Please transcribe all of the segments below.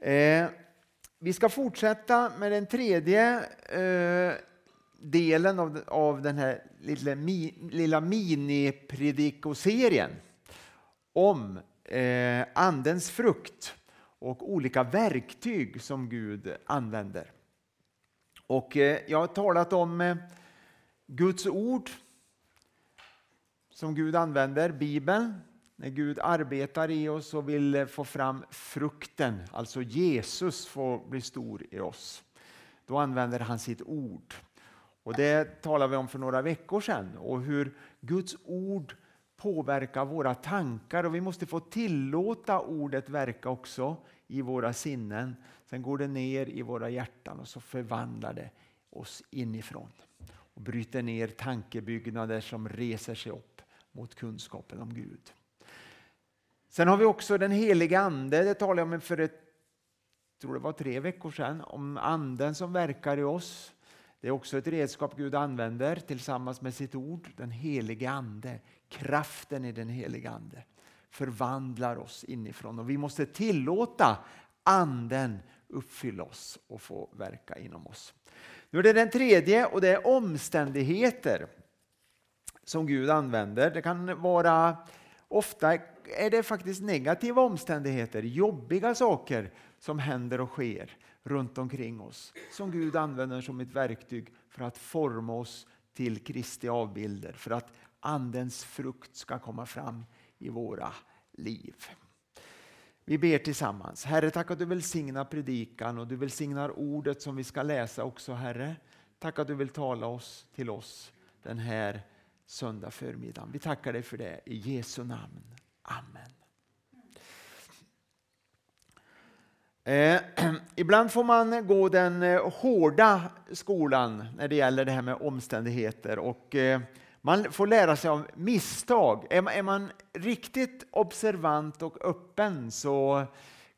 Eh, vi ska fortsätta med den tredje eh, delen av, av den här lilla, mi, lilla minipredikoserien om eh, Andens frukt och olika verktyg som Gud använder. Och eh, jag har talat om eh, Guds ord som Gud använder, Bibeln, när Gud arbetar i oss och vill eh, få fram frukten, alltså Jesus får bli stor i oss. Då använder han sitt ord. Och Det talade vi om för några veckor sedan och hur Guds ord påverkar våra tankar och vi måste få tillåta ordet verka också i våra sinnen. Sen går det ner i våra hjärtan och så förvandlar det oss inifrån och bryter ner tankebyggnader som reser sig upp mot kunskapen om Gud. Sen har vi också den heliga Ande, det talade jag om för ett, tror det var tre veckor sedan, om anden som verkar i oss. Det är också ett redskap Gud använder tillsammans med sitt ord, den helige Ande. Kraften i den helige Ande förvandlar oss inifrån och vi måste tillåta anden uppfylla oss och få verka inom oss. Nu är det den tredje och det är omständigheter som Gud använder. Det kan vara ofta är det faktiskt negativa omständigheter, jobbiga saker som händer och sker runt omkring oss som Gud använder som ett verktyg för att forma oss till Kristi avbilder, för att Andens frukt ska komma fram i våra liv. Vi ber tillsammans. Herre, tack att du välsignar predikan och du välsignar ordet som vi ska läsa också, Herre. Tack att du vill tala oss till oss den här söndag förmiddagen. Vi tackar dig för det i Jesu namn. Amen. Eh, ibland får man gå den eh, hårda skolan när det gäller det här med omständigheter och eh, man får lära sig av misstag. Är man, är man riktigt observant och öppen så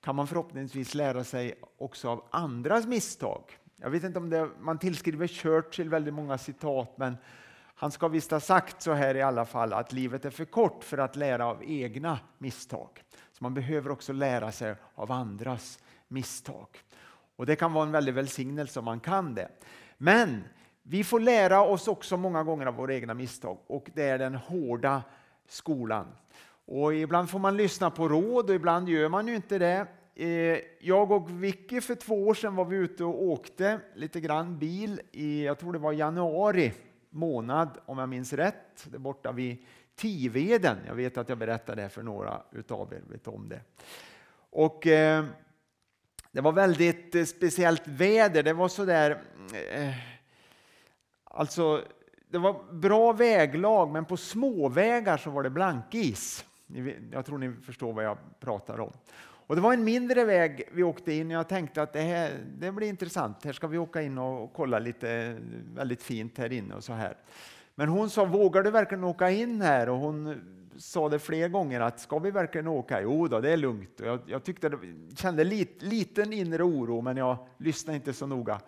kan man förhoppningsvis lära sig också av andras misstag. Jag vet inte om det, man tillskriver Churchill väldigt många citat men han ska visst ha sagt så här i alla fall att livet är för kort för att lära av egna misstag. Så man behöver också lära sig av andras misstag. Och Det kan vara en väldig välsignelse om man kan det. Men vi får lära oss också många gånger av våra egna misstag och det är den hårda skolan. Och ibland får man lyssna på råd och ibland gör man ju inte det. Eh, jag och Vicky för två år sedan var vi ute och åkte lite grann bil i, jag tror det var januari månad om jag minns rätt, det borta vid Tiveden. Jag vet att jag berättade det för några utav er, vet om det. Och eh, det var väldigt eh, speciellt väder, det var sådär eh, Alltså, det var bra väglag, men på småvägar så var det blankis. Jag tror ni förstår vad jag pratar om. Och det var en mindre väg vi åkte in och jag tänkte att det, här, det blir intressant. Här ska vi åka in och kolla lite väldigt fint här inne och så här. Men hon sa, vågar du verkligen åka in här? Och hon sa det fler gånger att ska vi verkligen åka? Jo då, det är lugnt. Och jag, jag tyckte det, kände lit, liten inre oro, men jag lyssnade inte så noga.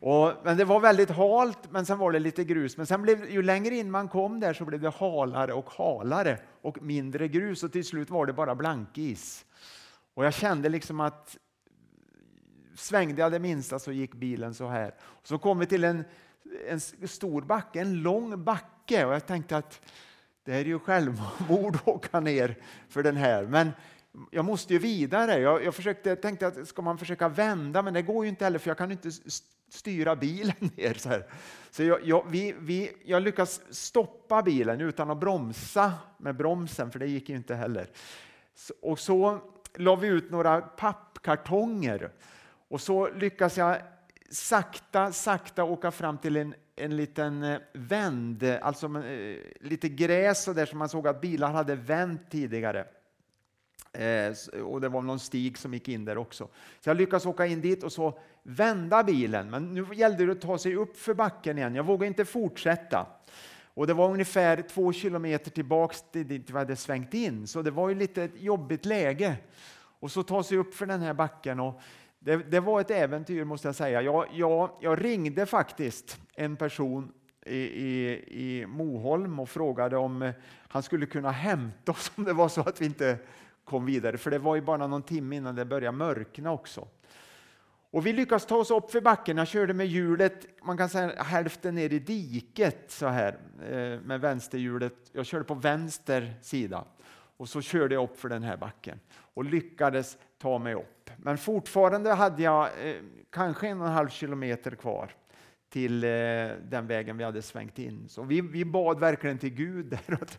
Och, men det var väldigt halt, men sen var det lite grus. Men sen blev, ju längre in man kom där så blev det halare och halare och mindre grus och till slut var det bara blankis. Och jag kände liksom att svängde jag det minsta så gick bilen så här. Så kom vi till en, en stor backe, en lång backe och jag tänkte att det är ju självmord att åka ner för den här. Men jag måste ju vidare. Jag, jag försökte, tänkte att ska man försöka vända, men det går ju inte heller för jag kan inte styra bilen ner. Så, här. så jag, jag, vi, vi, jag lyckas stoppa bilen utan att bromsa med bromsen, för det gick ju inte heller. Så, och så la vi ut några pappkartonger och så lyckas jag sakta, sakta åka fram till en, en liten eh, vänd, alltså eh, lite gräs och där som man såg att bilar hade vänt tidigare. Eh, och det var någon stig som gick in där också. Så jag lyckades åka in dit och så vända bilen, men nu gällde det att ta sig upp för backen igen. Jag vågade inte fortsätta. Och det var ungefär två kilometer tillbaks till dit vi hade svängt in, så det var ju lite ett jobbigt läge. Och så ta sig upp för den här backen. Och det, det var ett äventyr måste jag säga. Jag, jag, jag ringde faktiskt en person i, i, i Moholm och frågade om eh, han skulle kunna hämta oss om det var så att vi inte kom vidare, för det var ju bara någon timme innan det började mörkna också. Och vi lyckades ta oss upp för backen. Jag körde med hjulet, man kan säga hälften ner i diket så här eh, med vänsterhjulet. Jag körde på vänster sida och så körde jag upp för den här backen och lyckades ta mig upp. Men fortfarande hade jag eh, kanske en och en halv kilometer kvar till eh, den vägen vi hade svängt in. Så vi, vi bad verkligen till Gud där att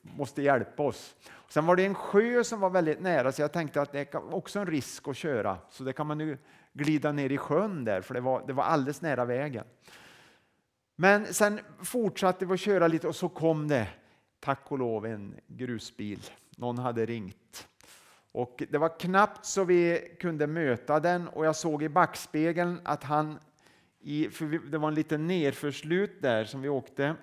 måste hjälpa oss. Sen var det en sjö som var väldigt nära så jag tänkte att det är också en risk att köra. Så det kan man ju glida ner i sjön där för det var, det var alldeles nära vägen. Men sen fortsatte vi att köra lite och så kom det tack och lov en grusbil. Någon hade ringt. Och det var knappt så vi kunde möta den och jag såg i backspegeln att han, i, för det var en liten nerförslut där som vi åkte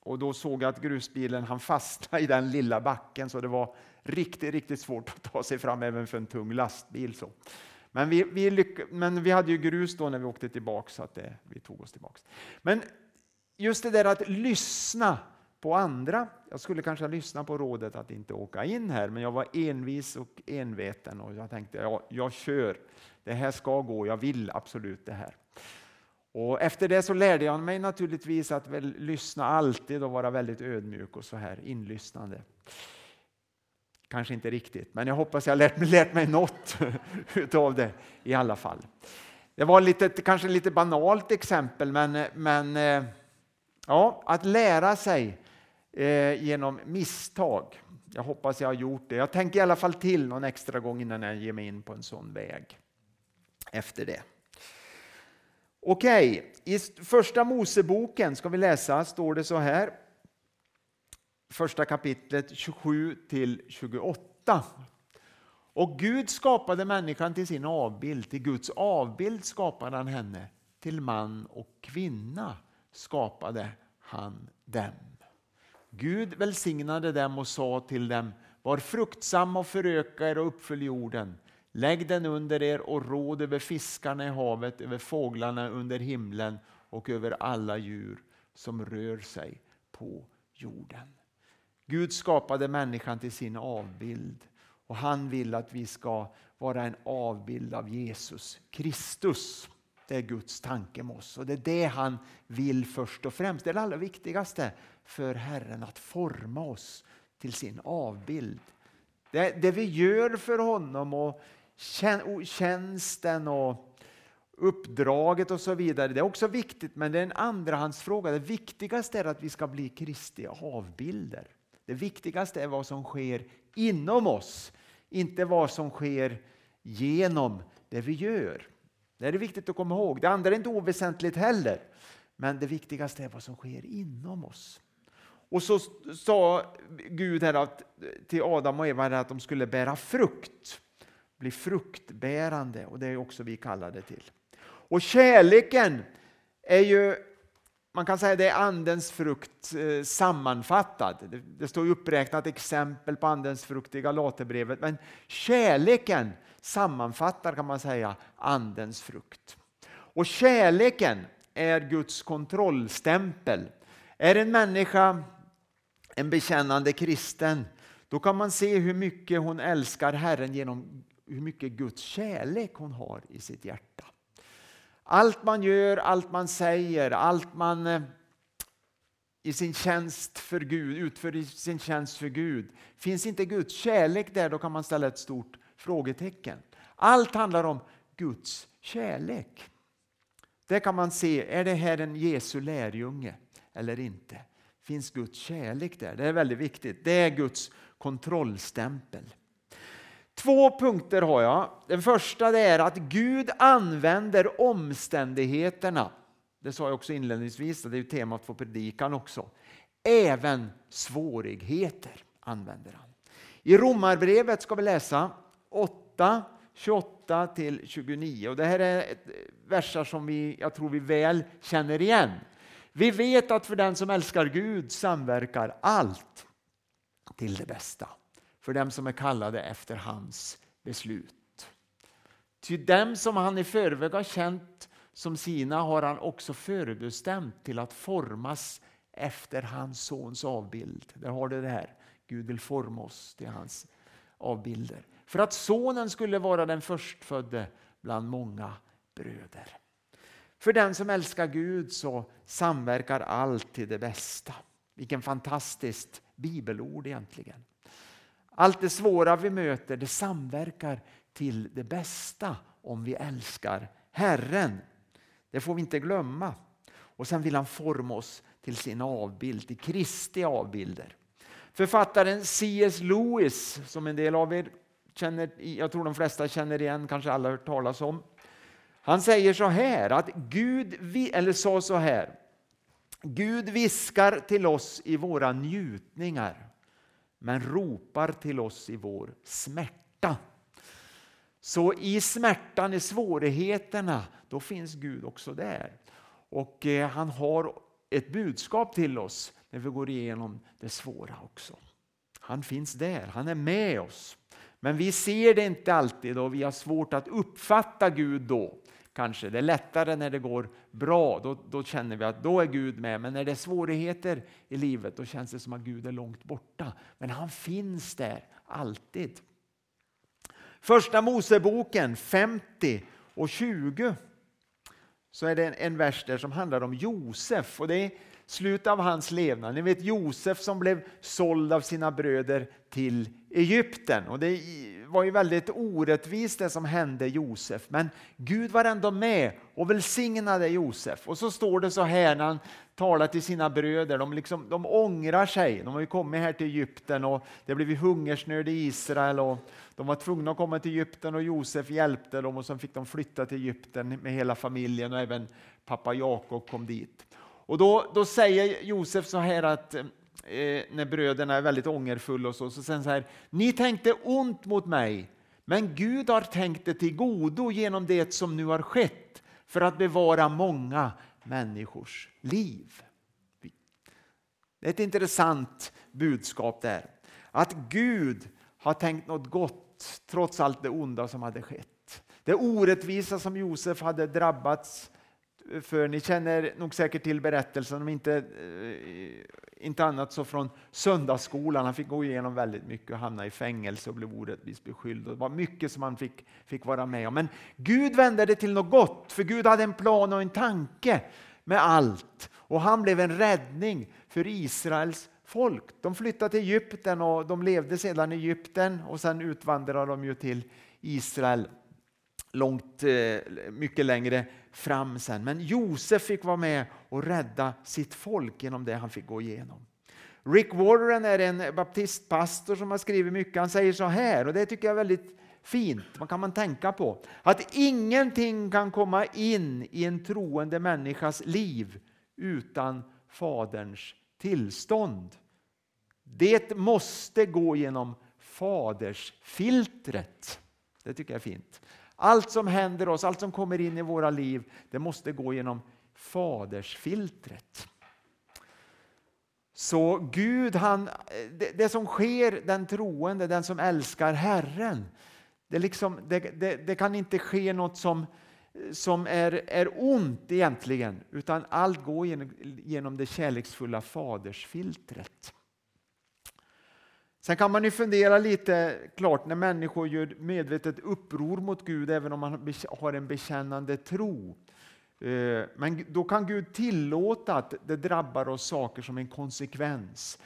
och då såg jag att grusbilen han fastnade i den lilla backen så det var riktigt, riktigt svårt att ta sig fram även för en tung lastbil. Så. Men vi, vi, lyck, men vi hade ju grus då när vi åkte tillbaka så att det, vi tog oss tillbaka. Men just det där att lyssna på andra. Jag skulle kanske lyssna på rådet att inte åka in här, men jag var envis och enveten och jag tänkte ja, jag kör. Det här ska gå, jag vill absolut det här. Och efter det så lärde jag mig naturligtvis att väl lyssna alltid och vara väldigt ödmjuk och så här inlyssnande. Kanske inte riktigt, men jag hoppas jag lärt mig, lärt mig något utav det i alla fall. Det var lite, kanske lite banalt exempel, men, men eh, ja, att lära sig eh, genom misstag. Jag hoppas jag har gjort det. Jag tänker i alla fall till någon extra gång innan jag ger mig in på en sån väg efter det. Okej, i första Moseboken ska vi läsa, står det så här. Första kapitlet 27 till 28. Och Gud skapade människan till sin avbild, till Guds avbild skapade han henne, till man och kvinna skapade han dem. Gud välsignade dem och sa till dem, var fruktsamma och föröka er och uppfyll jorden. Lägg den under er och råd över fiskarna i havet, över fåglarna under himlen och över alla djur som rör sig på jorden. Gud skapade människan till sin avbild och han vill att vi ska vara en avbild av Jesus Kristus. Det är Guds tanke med oss och det är det han vill först och främst. Det är det allra viktigaste för Herren att forma oss till sin avbild. Det, det vi gör för honom och tjänsten och uppdraget och så vidare. Det är också viktigt men det är en andrahandsfråga. Det viktigaste är att vi ska bli Kristi avbilder. Det viktigaste är vad som sker inom oss, inte vad som sker genom det vi gör. Det är viktigt att komma ihåg. Det andra är inte oväsentligt heller. Men det viktigaste är vad som sker inom oss. Och så sa Gud här att, till Adam och Eva att de skulle bära frukt. Bli fruktbärande och det är också vi kallade till. Och kärleken är ju, man kan säga det är andens frukt eh, sammanfattad. Det, det står uppräknat exempel på andens frukt i Galaterbrevet. Men kärleken sammanfattar kan man säga andens frukt. Och kärleken är Guds kontrollstämpel. Är en människa en bekännande kristen, då kan man se hur mycket hon älskar Herren genom hur mycket Guds kärlek hon har i sitt hjärta. Allt man gör, allt man säger, allt man eh, i sin tjänst för Gud, utför i sin tjänst för Gud. Finns inte Guds kärlek där, då kan man ställa ett stort frågetecken. Allt handlar om Guds kärlek. Där kan man se, är det här en Jesu lärjunge eller inte? Finns Guds kärlek där? Det är väldigt viktigt. Det är Guds kontrollstämpel. Två punkter har jag. Den första är att Gud använder omständigheterna. Det sa jag också inledningsvis, det är ju temat för predikan också. Även svårigheter använder han. I Romarbrevet ska vi läsa 8, 28 till 29. Och det här är versar som vi, jag tror vi väl känner igen. Vi vet att för den som älskar Gud samverkar allt till det bästa. För dem som är kallade efter hans beslut. Ty dem som han i förväg har känt som sina har han också förbestämt till att formas efter hans sons avbild. Där har du det här. Gud vill forma oss till hans avbilder. För att sonen skulle vara den förstfödde bland många bröder. För den som älskar Gud så samverkar allt till det bästa. Vilken fantastiskt bibelord egentligen. Allt det svåra vi möter det samverkar till det bästa om vi älskar Herren. Det får vi inte glömma. Och sen vill han forma oss till sin avbild, till Kristi avbilder. Författaren C.S. Lewis, som en del av er känner, jag tror de flesta känner igen, kanske alla hört talas om. Han säger så här, att Gud, eller sa så här, Gud viskar till oss i våra njutningar, men ropar till oss i vår smärta. Så i smärtan, i svårigheterna, då finns Gud också där. Och eh, han har ett budskap till oss när vi går igenom det svåra också. Han finns där, han är med oss. Men vi ser det inte alltid och vi har svårt att uppfatta Gud då. Kanske det är lättare när det går bra, då, då känner vi att då är Gud med. Men när det är svårigheter i livet då känns det som att Gud är långt borta. Men han finns där alltid. Första Moseboken 50 och 20 så är det en, en vers där som handlar om Josef. Och det är slutet av hans levnad. Ni vet Josef som blev såld av sina bröder till Egypten. Och det var ju väldigt orättvist det som hände Josef. Men Gud var ändå med och välsignade Josef. Och så står det så här när han talar till sina bröder. De, liksom, de ångrar sig. De har ju kommit här till Egypten och det blev hungersnöd i Israel. Och de var tvungna att komma till Egypten och Josef hjälpte dem och sen fick de flytta till Egypten med hela familjen och även pappa Jakob kom dit. Och då, då säger Josef så här att eh, när bröderna är väldigt ångerfulla och så, så säger han så här, ni tänkte ont mot mig, men Gud har tänkt det till godo genom det som nu har skett för att bevara många människors liv. Det är ett intressant budskap där. Att Gud har tänkt något gott trots allt det onda som hade skett. Det orättvisa som Josef hade drabbats för ni känner nog säkert till berättelsen, om inte, eh, inte annat så från söndagsskolan. Han fick gå igenom väldigt mycket och hamna i fängelse och blev orättvist beskylld. Det var mycket som han fick, fick vara med om. Men Gud vände det till något gott, för Gud hade en plan och en tanke med allt. Och han blev en räddning för Israels folk. De flyttade till Egypten och de levde sedan i Egypten och sen utvandrade de ju till Israel långt, eh, mycket längre fram sen. Men Josef fick vara med och rädda sitt folk genom det han fick gå igenom. Rick Warren är en baptistpastor som har skrivit mycket. Han säger så här, och det tycker jag är väldigt fint, vad kan man tänka på? Att ingenting kan komma in i en troende människas liv utan Faderns tillstånd. Det måste gå genom fadersfiltret. Det tycker jag är fint. Allt som händer oss, allt som kommer in i våra liv, det måste gå genom fadersfiltret. Så Gud, han, det, det, som sker den troende, den som älskar Herren, det, liksom, det, det, det kan inte ske något som, som är, är ont egentligen, utan allt går genom, genom det kärleksfulla fadersfiltret. Sen kan man ju fundera lite, klart, när människor gör medvetet uppror mot Gud, även om man har en bekännande tro. Eh, men då kan Gud tillåta att det drabbar oss saker som en konsekvens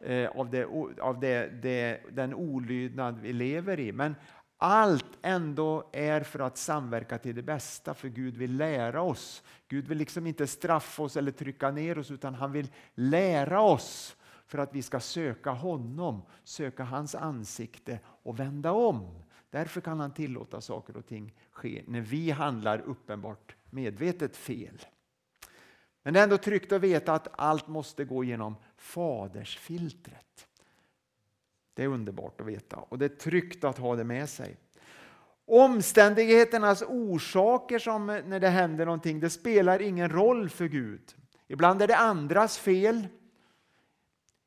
eh, av, det, av det, det, den olydnad vi lever i. Men allt ändå är för att samverka till det bästa, för Gud vill lära oss. Gud vill liksom inte straffa oss eller trycka ner oss, utan han vill lära oss för att vi ska söka honom, söka hans ansikte och vända om. Därför kan han tillåta saker och ting ske när vi handlar uppenbart medvetet fel. Men det är ändå tryggt att veta att allt måste gå genom fadersfiltret. Det är underbart att veta och det är tryggt att ha det med sig. Omständigheternas orsaker som eh, när det händer någonting, det spelar ingen roll för Gud. Ibland är det andras fel,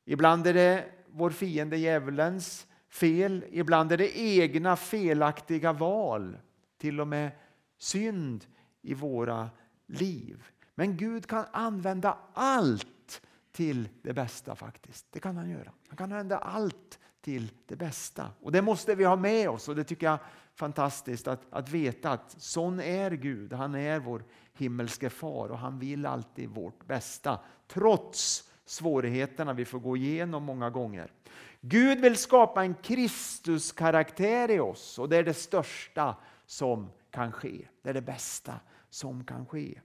Ibland är det vår fiende djävulens fel, ibland är det egna felaktiga val, till och med synd i våra liv. Men Gud kan använda allt till det bästa faktiskt. Det kan han göra. Han kan använda allt till det bästa. Och det måste vi ha med oss och det tycker jag är fantastiskt att, att veta att sån är Gud. Han är vår himmelske far och han vill alltid vårt bästa trots svårigheterna vi får gå igenom många gånger. Gud vill skapa en Kristuskaraktär i oss och det är det största som kan ske. Det är det bästa som kan ske.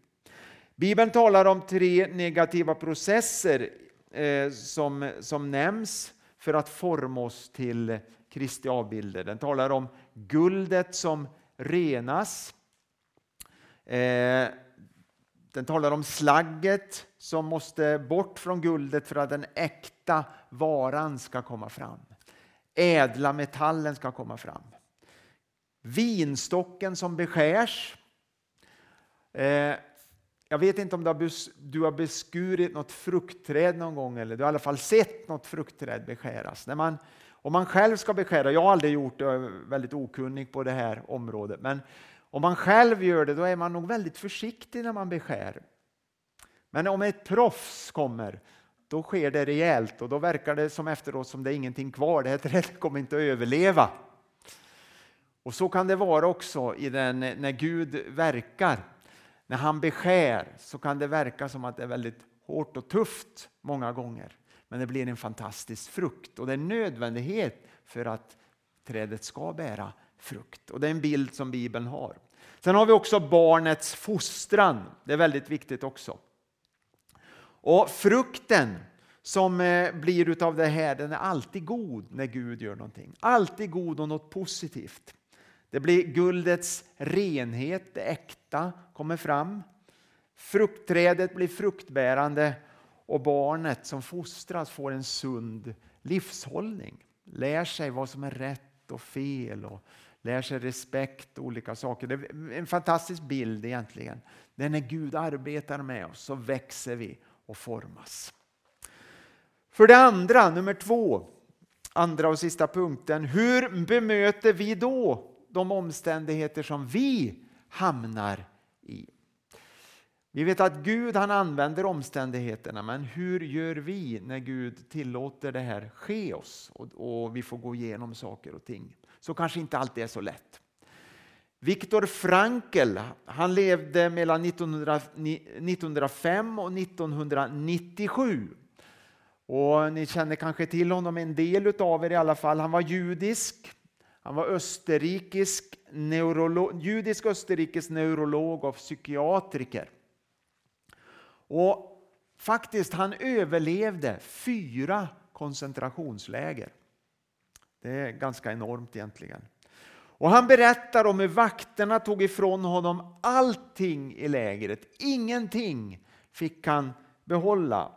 Bibeln talar om tre negativa processer eh, som, som nämns för att forma oss till Kristi avbilder. Den talar om guldet som renas. Eh, den talar om slagget som måste bort från guldet för att den äkta varan ska komma fram. Ädla metallen ska komma fram. Vinstocken som beskärs. Eh, jag vet inte om du har beskurit något fruktträd någon gång eller du har i alla fall sett något fruktträd beskäras. När man, om man själv ska beskära, jag har aldrig gjort det, jag är väldigt okunnig på det här området, men om man själv gör det då är man nog väldigt försiktig när man beskär. Men om ett proffs kommer då sker det rejält och då verkar det som efteråt som det är ingenting kvar, det här trädet kommer inte att överleva. Och så kan det vara också i den, när Gud verkar. När han beskär så kan det verka som att det är väldigt hårt och tufft många gånger. Men det blir en fantastisk frukt och det är en nödvändighet för att trädet ska bära frukt. Och Det är en bild som Bibeln har. Sen har vi också barnets fostran. Det är väldigt viktigt också. Och frukten som eh, blir utav det här, den är alltid god när Gud gör någonting. Alltid god och något positivt. Det blir guldets renhet, det äkta, kommer fram. Fruktträdet blir fruktbärande och barnet som fostras får en sund livshållning. Lär sig vad som är rätt och fel och lär sig respekt och olika saker. Det är en fantastisk bild egentligen. Det är när Gud arbetar med oss så växer vi och formas. För det andra, nummer två, andra och sista punkten. Hur bemöter vi då de omständigheter som vi hamnar i? Vi vet att Gud han använder omständigheterna, men hur gör vi när Gud tillåter det här ske oss och, och vi får gå igenom saker och ting? Så kanske inte alltid är så lätt. Viktor Frankl han levde mellan 1905 och 1997. Och ni känner kanske till honom, en del av er i alla fall. Han var judisk. Han var österrikisk neurolog, judisk österrikisk neurolog och psykiatriker. Och faktiskt, han överlevde fyra koncentrationsläger. Det är ganska enormt egentligen. Och Han berättar om hur vakterna tog ifrån honom allting i lägret. Ingenting fick han behålla.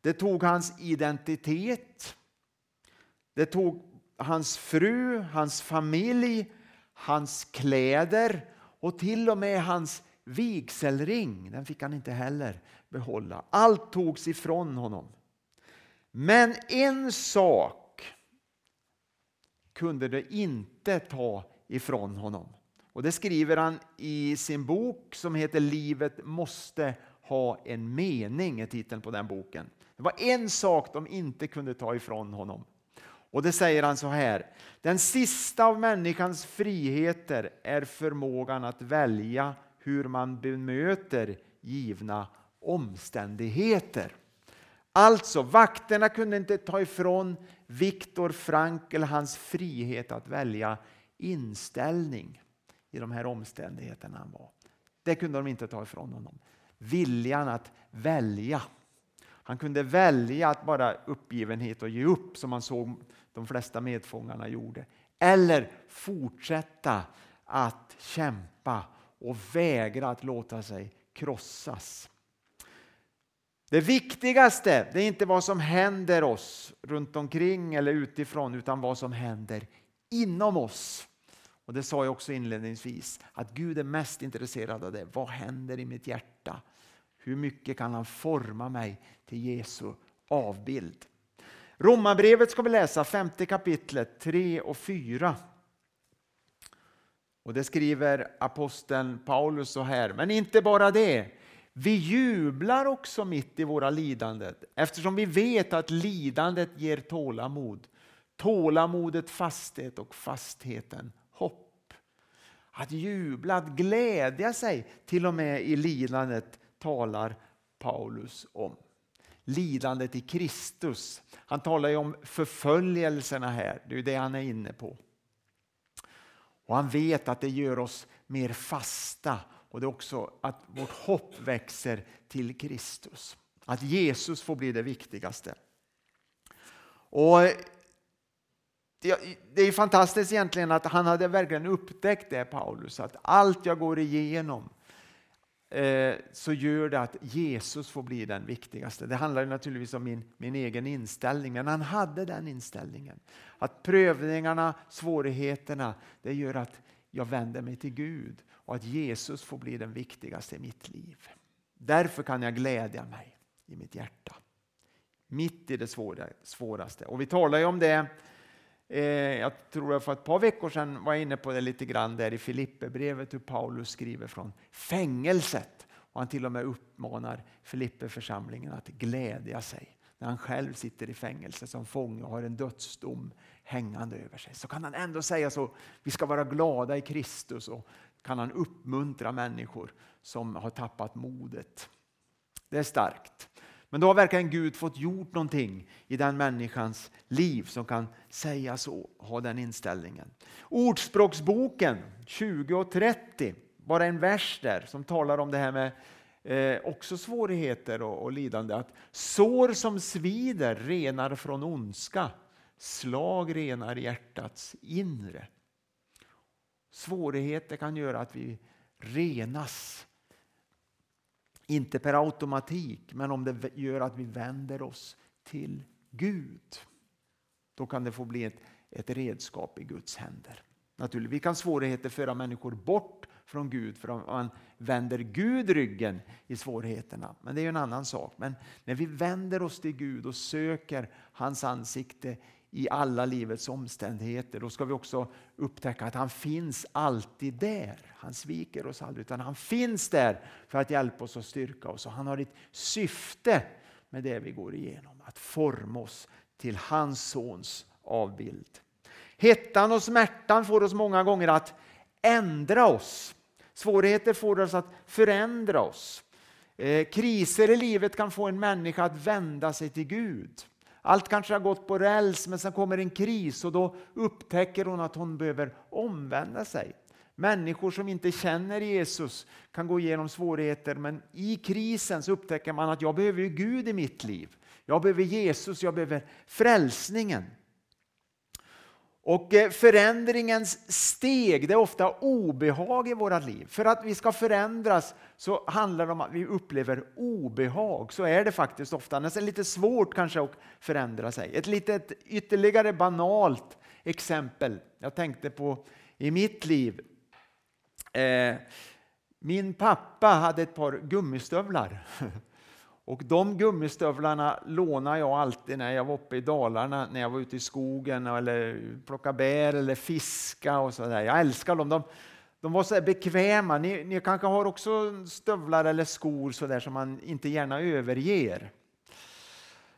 Det tog hans identitet, det tog hans fru, hans familj, hans kläder och till och med hans vigselring. Den fick han inte heller behålla. Allt togs ifrån honom. Men en sak kunde det inte ta ifrån honom. Och Det skriver han i sin bok som heter Livet måste ha en mening, är titeln på den boken. Det var en sak de inte kunde ta ifrån honom. Och det säger han så här. Den sista av människans friheter är förmågan att välja hur man bemöter givna omständigheter. Alltså, vakterna kunde inte ta ifrån Viktor Frankl hans frihet att välja inställning i de här omständigheterna han var. Det kunde de inte ta ifrån honom. Viljan att välja. Han kunde välja att bara uppgivenhet och ge upp som man såg de flesta medfångarna gjorde. Eller fortsätta att kämpa och vägra att låta sig krossas. Det viktigaste det är inte vad som händer oss runt omkring eller utifrån utan vad som händer inom oss. Och Det sa jag också inledningsvis, att Gud är mest intresserad av det. Vad händer i mitt hjärta? Hur mycket kan han forma mig till Jesu avbild? Romarbrevet ska vi läsa, femte kapitlet, 3 och 4. Och det skriver aposteln Paulus så här, men inte bara det. Vi jublar också mitt i våra lidanden eftersom vi vet att lidandet ger tålamod. tålamodet fasthet och fastheten hopp. Att jubla, att glädja sig till och med i lidandet talar Paulus om. Lidandet i Kristus. Han talar ju om förföljelserna här, det är det han är inne på. Och han vet att det gör oss mer fasta och det är också att vårt hopp växer till Kristus. Att Jesus får bli det viktigaste. Och det är fantastiskt egentligen att han hade verkligen upptäckt det, Paulus, att allt jag går igenom eh, så gör det att Jesus får bli den viktigaste. Det handlar naturligtvis om min, min egen inställning, men han hade den inställningen. Att prövningarna, svårigheterna, det gör att jag vänder mig till Gud och att Jesus får bli den viktigaste i mitt liv. Därför kan jag glädja mig i mitt hjärta. Mitt i det svåraste. Och vi talar ju om det eh, jag tror jag för ett par veckor sedan var jag inne på det lite grann där i Filipperbrevet hur Paulus skriver från fängelset. Och han till och med uppmanar Filippeförsamlingen att glädja sig när han själv sitter i fängelse som fånge och har en dödsdom hängande över sig. Så kan han ändå säga så, vi ska vara glada i Kristus och kan han uppmuntra människor som har tappat modet. Det är starkt. Men då har verkligen Gud fått gjort någonting i den människans liv som kan säga så, ha den inställningen. Ordspråksboken 20 och 30, bara en vers där som talar om det här med eh, också svårigheter och, och lidande. Att sår som svider renar från ondska, slag renar hjärtats inre. Svårigheter kan göra att vi renas. Inte per automatik, men om det gör att vi vänder oss till Gud. Då kan det få bli ett, ett redskap i Guds händer. Naturligtvis kan svårigheter föra människor bort från Gud för man vänder Gud ryggen i svårigheterna. Men det är en annan sak. Men när vi vänder oss till Gud och söker hans ansikte i alla livets omständigheter. Då ska vi också upptäcka att han finns alltid där. Han sviker oss aldrig utan han finns där för att hjälpa oss och styrka oss. Och han har ett syfte med det vi går igenom. Att forma oss till hans sons avbild. Hettan och smärtan får oss många gånger att ändra oss. Svårigheter får oss att förändra oss. Eh, kriser i livet kan få en människa att vända sig till Gud. Allt kanske har gått på räls men sen kommer en kris och då upptäcker hon att hon behöver omvända sig. Människor som inte känner Jesus kan gå igenom svårigheter men i krisen så upptäcker man att jag behöver Gud i mitt liv. Jag behöver Jesus, jag behöver frälsningen. Och eh, förändringens steg det är ofta obehag i våra liv. För att vi ska förändras så handlar det om att vi upplever obehag. Så är det faktiskt ofta. Det är lite svårt kanske att förändra sig. Ett litet ytterligare banalt exempel jag tänkte på i mitt liv. Eh, min pappa hade ett par gummistövlar Och de gummistövlarna lånade jag alltid när jag var uppe i Dalarna, när jag var ute i skogen eller plockade bär eller fiska och sådär. Jag älskar dem. De, de var så bekväma. Ni, ni, kanske har också stövlar eller skor så där som man inte gärna överger.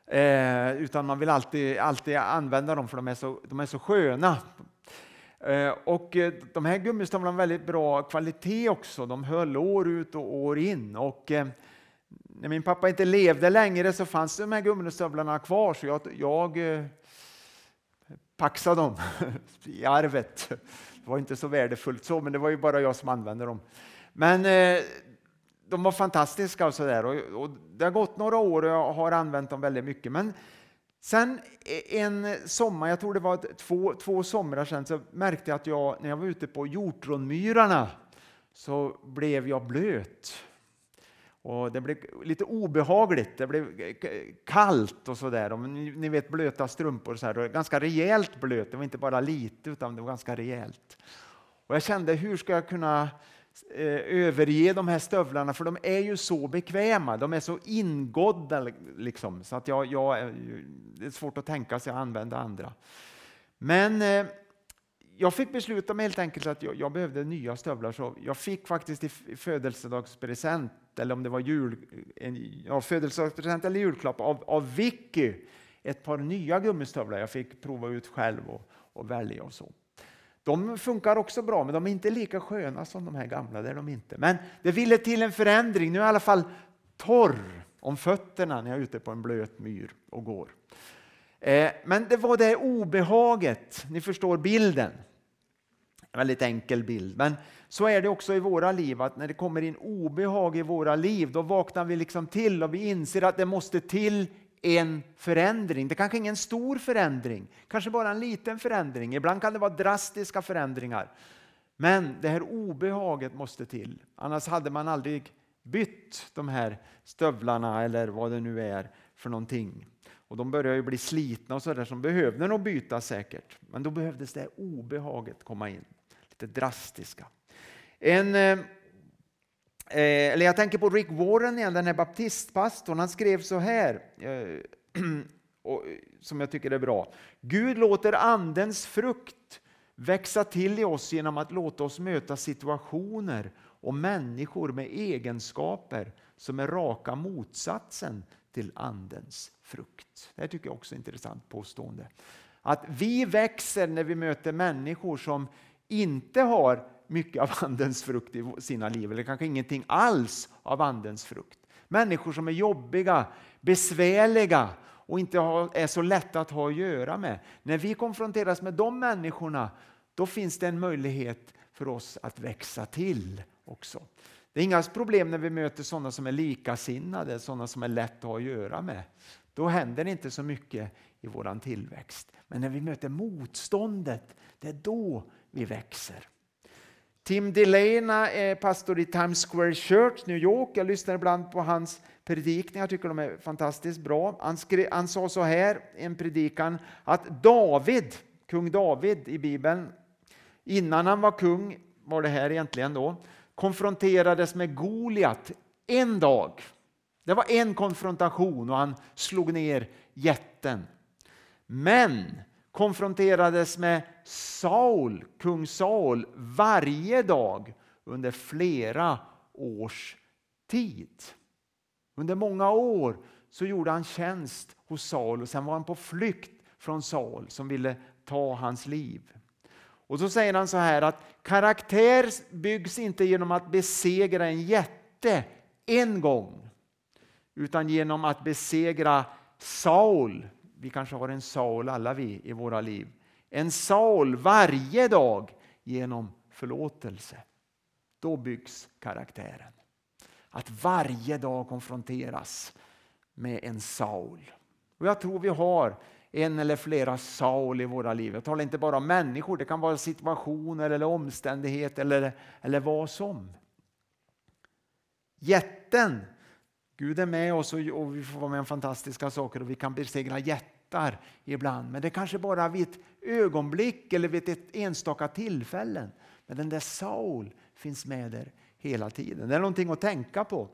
Eh, utan man vill alltid, alltid använda dem för de är så, de är så sköna. Eh, och eh, de här gummistövlarna har väldigt bra kvalitet också. De höll år ut och år in. Och, eh, när min pappa inte levde längre så fanns de här gummistövlarna kvar så jag, jag eh, paxade dem i arvet. Det var inte så värdefullt så, men det var ju bara jag som använde dem. Men eh, de var fantastiska och sådär. Och, och det har gått några år och jag har använt dem väldigt mycket. Men sen e, en sommar, jag tror det var två, två somrar sedan, så märkte jag att jag när jag var ute på hjortronmyrarna så blev jag blöt. Och det blev lite obehagligt, det blev kallt och sådär. Ni, ni vet blöta strumpor, så här, ganska rejält blöt. Det var inte bara lite utan det var ganska rejält. Och jag kände, hur ska jag kunna eh, överge de här stövlarna? För de är ju så bekväma, de är så ingådda liksom, så att jag, jag, det är svårt att tänka sig att använda andra. Men eh, jag fick besluta mig helt enkelt att jag, jag, behövde nya stövlar. Så jag fick faktiskt i födelsedagspresent, eller om det var jul, en, ja, födelsedagspresent eller julklapp av, av Vicky ett par nya gummistövlar jag fick prova ut själv och, och välja och så. De funkar också bra, men de är inte lika sköna som de här gamla. Det är de inte. Men det ville till en förändring. Nu är jag i alla fall torr om fötterna när jag är ute på en blöt myr och går. Eh, men det var det obehaget, ni förstår bilden. En väldigt enkel bild. Men så är det också i våra liv, att när det kommer in obehag i våra liv, då vaknar vi liksom till och vi inser att det måste till en förändring. Det kanske är ingen stor förändring, kanske bara en liten förändring. Ibland kan det vara drastiska förändringar. Men det här obehaget måste till, annars hade man aldrig bytt de här stövlarna eller vad det nu är för någonting. Och de börjar ju bli slitna och sådär som behövde nog bytas säkert. Men då behövdes det obehaget komma in, det drastiska. En, eh, eh, eller jag tänker på Rick Warren igen, den här baptistpastorn. Han skrev så här, eh, och, eh, som jag tycker är bra. Gud låter andens frukt växa till i oss genom att låta oss möta situationer och människor med egenskaper som är raka motsatsen till andens frukt. Det tycker jag också är ett intressant påstående. Att vi växer när vi möter människor som inte har mycket av andens frukt i sina liv, eller kanske ingenting alls av andens frukt. Människor som är jobbiga, besvärliga och inte är så lätta att ha att göra med. När vi konfronteras med de människorna, då finns det en möjlighet för oss att växa till också. Det är inga problem när vi möter sådana som är likasinnade, sådana som är lätta att ha att göra med. Då händer det inte så mycket i vår tillväxt. Men när vi möter motståndet, det är då vi växer. Tim Delena är pastor i Times Square Church, New York. Jag lyssnar ibland på hans predikningar, jag tycker de är fantastiskt bra. Han, skrev, han sa så här i en predikan att David, kung David i Bibeln, innan han var kung, var det här egentligen då, konfronterades med Goliat en dag. Det var en konfrontation och han slog ner jätten. Men konfronterades med Saul, kung Saul, varje dag under flera års tid. Under många år så gjorde han tjänst hos Saul och sen var han på flykt från Saul som ville ta hans liv. Och så säger han så här att karaktär byggs inte genom att besegra en jätte en gång utan genom att besegra Saul. Vi kanske har en Saul alla vi i våra liv. En Saul varje dag genom förlåtelse. Då byggs karaktären. Att varje dag konfronteras med en Saul. Och jag tror vi har en eller flera Saul i våra liv. Jag talar inte bara om människor, det kan vara situationer eller omständigheter eller, eller vad som. Jätten, Gud är med oss och, och vi får vara med om fantastiska saker och vi kan besegra jättar ibland. Men det är kanske bara vid ett ögonblick eller vid ett enstaka tillfällen. Men den där Saul finns med där hela tiden. Det är någonting att tänka på.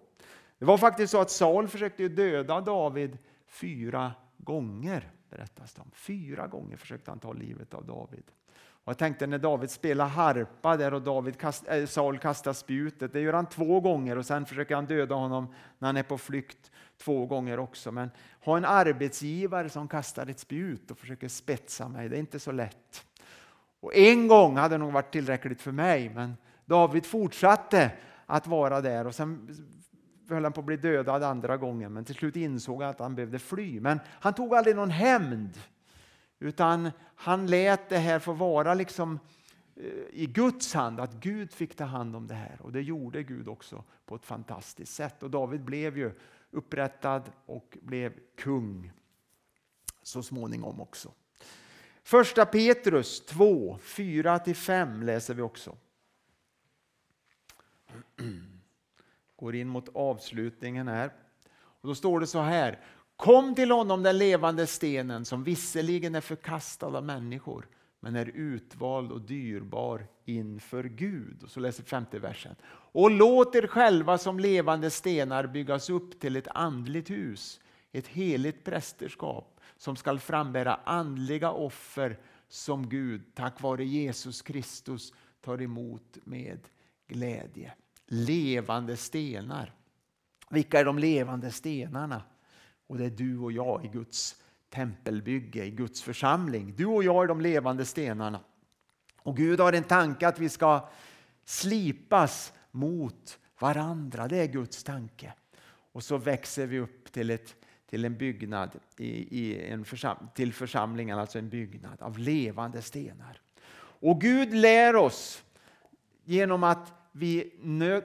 Det var faktiskt så att Saul försökte döda David fyra gånger berättas det om. Fyra gånger försökte han ta livet av David. Och jag tänkte när David spelar harpa där och David kast, äh, Saul kastar spjutet, det gör han två gånger och sen försöker han döda honom när han är på flykt två gånger också. Men ha en arbetsgivare som kastar ett spjut och försöker spetsa mig, det är inte så lätt. Och en gång hade nog varit tillräckligt för mig, men David fortsatte att vara där och sen höll han på att bli dödad andra gången, men till slut insåg han att han behövde fly. Men han tog aldrig någon hämnd, utan han lät det här få vara liksom eh, i Guds hand, att Gud fick ta hand om det här. Och det gjorde Gud också på ett fantastiskt sätt. Och David blev ju upprättad och blev kung så småningom också. Första Petrus 2, 4-5 läser vi också. går in mot avslutningen här. Och då står det så här. Kom till honom den levande stenen som visserligen är förkastad av människor men är utvald och dyrbar inför Gud. Och så läser femte versen. Och låt er själva som levande stenar byggas upp till ett andligt hus, ett heligt prästerskap som skall frambära andliga offer som Gud tack vare Jesus Kristus tar emot med glädje levande stenar. Vilka är de levande stenarna? Och det är du och jag i Guds tempelbygge i Guds församling. Du och jag är de levande stenarna. Och Gud har en tanke att vi ska slipas mot varandra. Det är Guds tanke. Och så växer vi upp till, ett, till en byggnad, i, i en försam, till församlingen, alltså en byggnad av levande stenar. Och Gud lär oss genom att vi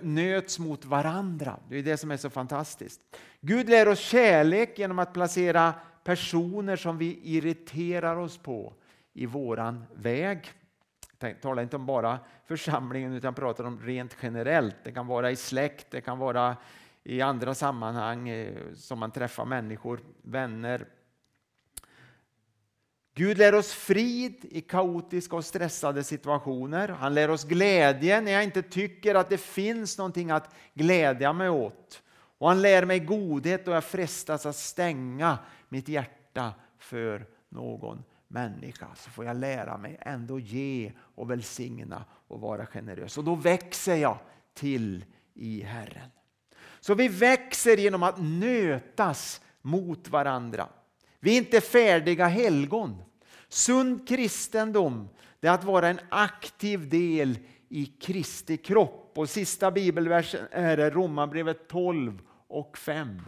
nöts mot varandra. Det är det som är så fantastiskt. Gud lär oss kärlek genom att placera personer som vi irriterar oss på i våran väg. Jag talar inte om bara församlingen utan pratar om rent generellt. Det kan vara i släkt, det kan vara i andra sammanhang eh, som man träffar människor, vänner. Gud lär oss frid i kaotiska och stressade situationer. Han lär oss glädje när jag inte tycker att det finns någonting att glädja mig åt. Och han lär mig godhet och jag frestas att stänga mitt hjärta för någon människa. Så får jag lära mig ändå ge och välsigna och vara generös. Och då växer jag till i Herren. Så vi växer genom att nötas mot varandra. Vi är inte färdiga helgon. Sund kristendom det är att vara en aktiv del i Kristi kropp. Och sista bibelversen är Romarbrevet 12 och 5.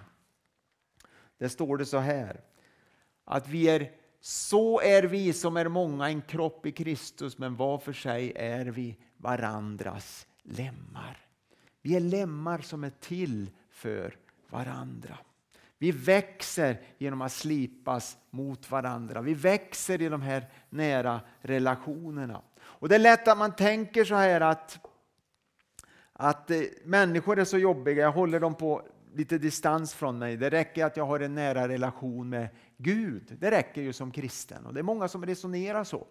Där står det så här. Att vi är, så är vi som är många en kropp i Kristus men var för sig är vi varandras lemmar. Vi är lemmar som är till för varandra. Vi växer genom att slipas mot varandra. Vi växer i de här nära relationerna. Och Det är lätt att man tänker så här att, att eh, människor är så jobbiga, jag håller dem på lite distans från mig. Det räcker att jag har en nära relation med Gud. Det räcker ju som kristen och det är många som resonerar så.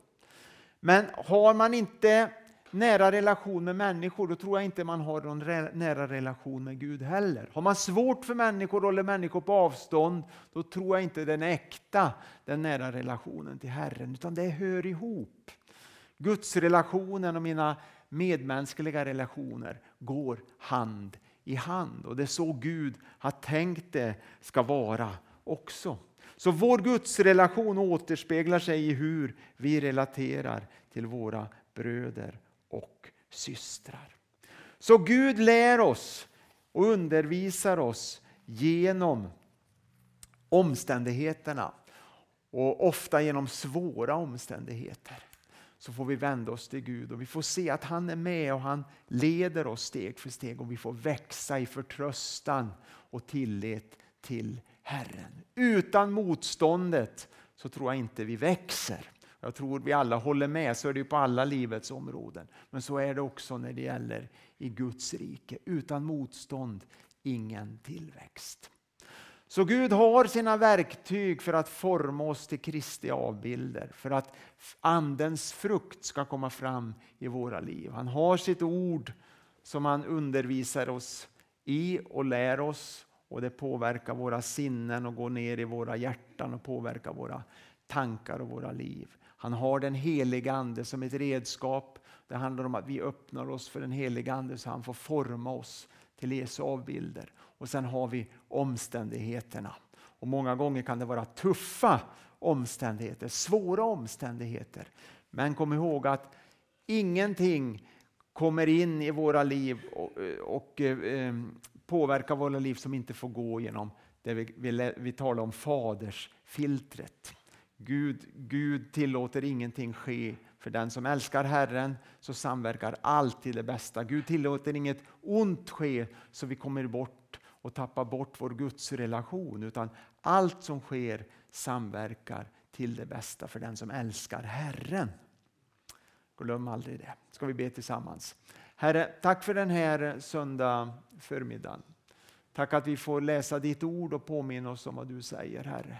Men har man inte nära relation med människor, då tror jag inte man har någon nära relation med Gud heller. Har man svårt för människor, håller människor på avstånd, då tror jag inte den är äkta, den nära relationen till Herren, utan det hör ihop. Guds relationen och mina medmänskliga relationer går hand i hand och det är så Gud har tänkt det ska vara också. Så vår gudsrelation återspeglar sig i hur vi relaterar till våra bröder och systrar. Så Gud lär oss och undervisar oss genom omständigheterna och ofta genom svåra omständigheter så får vi vända oss till Gud och vi får se att han är med och han leder oss steg för steg och vi får växa i förtröstan och tillit till Herren. Utan motståndet så tror jag inte vi växer. Jag tror vi alla håller med, så är det på alla livets områden. Men så är det också när det gäller i Guds rike. Utan motstånd, ingen tillväxt. Så Gud har sina verktyg för att forma oss till Kristi avbilder, för att Andens frukt ska komma fram i våra liv. Han har sitt ord som han undervisar oss i och lär oss och det påverkar våra sinnen och går ner i våra hjärtan och påverkar våra tankar och våra liv. Han har den heliga Ande som ett redskap. Det handlar om att vi öppnar oss för den heliga Ande så han får forma oss till Jesu avbilder. Och sen har vi omständigheterna. Och Många gånger kan det vara tuffa omständigheter, svåra omständigheter. Men kom ihåg att ingenting kommer in i våra liv och, och eh, påverkar våra liv som inte får gå genom det vi, vi, vi talar om fadersfiltret. Gud, Gud tillåter ingenting ske för den som älskar Herren så samverkar allt till det bästa. Gud tillåter inget ont ske så vi kommer bort och tappar bort vår gudsrelation utan allt som sker samverkar till det bästa för den som älskar Herren. Glöm aldrig det. Ska vi be tillsammans. Herre, tack för den här söndag förmiddagen. Tack att vi får läsa ditt ord och påminna oss om vad du säger, Herre.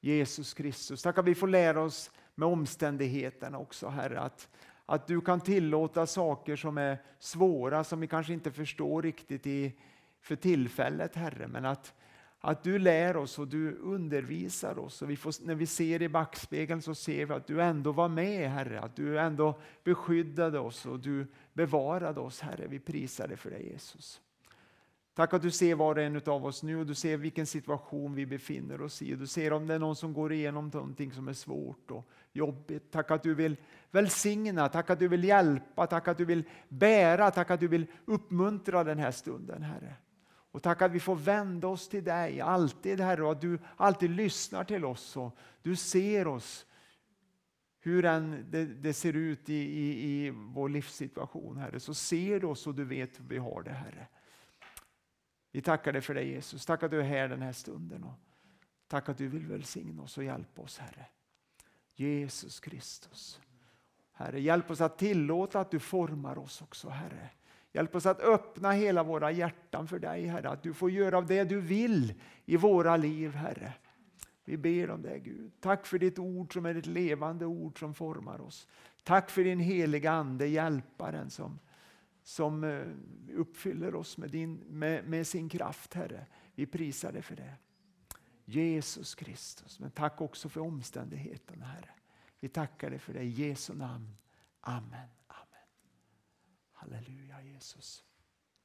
Jesus Kristus. Tack att vi får lära oss med omständigheterna också, Herre. Att, att du kan tillåta saker som är svåra, som vi kanske inte förstår riktigt i, för tillfället, Herre. Men att, att du lär oss och du undervisar oss. Och vi får, när vi ser i backspegeln så ser vi att du ändå var med, Herre. Att du ändå beskyddade oss och du bevarade oss, Herre. Vi prisar dig för det, Jesus. Tack att du ser var och en av oss nu och du ser vilken situation vi befinner oss i. Du ser om det är någon som går igenom någonting som är svårt och jobbigt. Tack att du vill välsigna, tack att du vill hjälpa, tack att du vill bära, tack att du vill uppmuntra den här stunden Herre. Och tack att vi får vända oss till dig alltid Herre och att du alltid lyssnar till oss och du ser oss hur än det, det ser ut i, i, i vår livssituation Herre så ser du oss och du vet hur vi har det Herre. Vi tackar dig för det Jesus. Tack att du är här den här stunden. Och tack att du vill välsigna oss och hjälpa oss Herre. Jesus Kristus. Herre, hjälp oss att tillåta att du formar oss också Herre. Hjälp oss att öppna hela våra hjärtan för dig Herre. Att du får göra det du vill i våra liv Herre. Vi ber om det Gud. Tack för ditt ord som är ett levande ord som formar oss. Tack för din heliga Ande, hjälparen som som eh, uppfyller oss med, din, med, med sin kraft, Herre. Vi prisar dig för det. Jesus Kristus, men tack också för omständigheterna, Herre. Vi tackar dig för det i Jesu namn. Amen. Halleluja Jesus.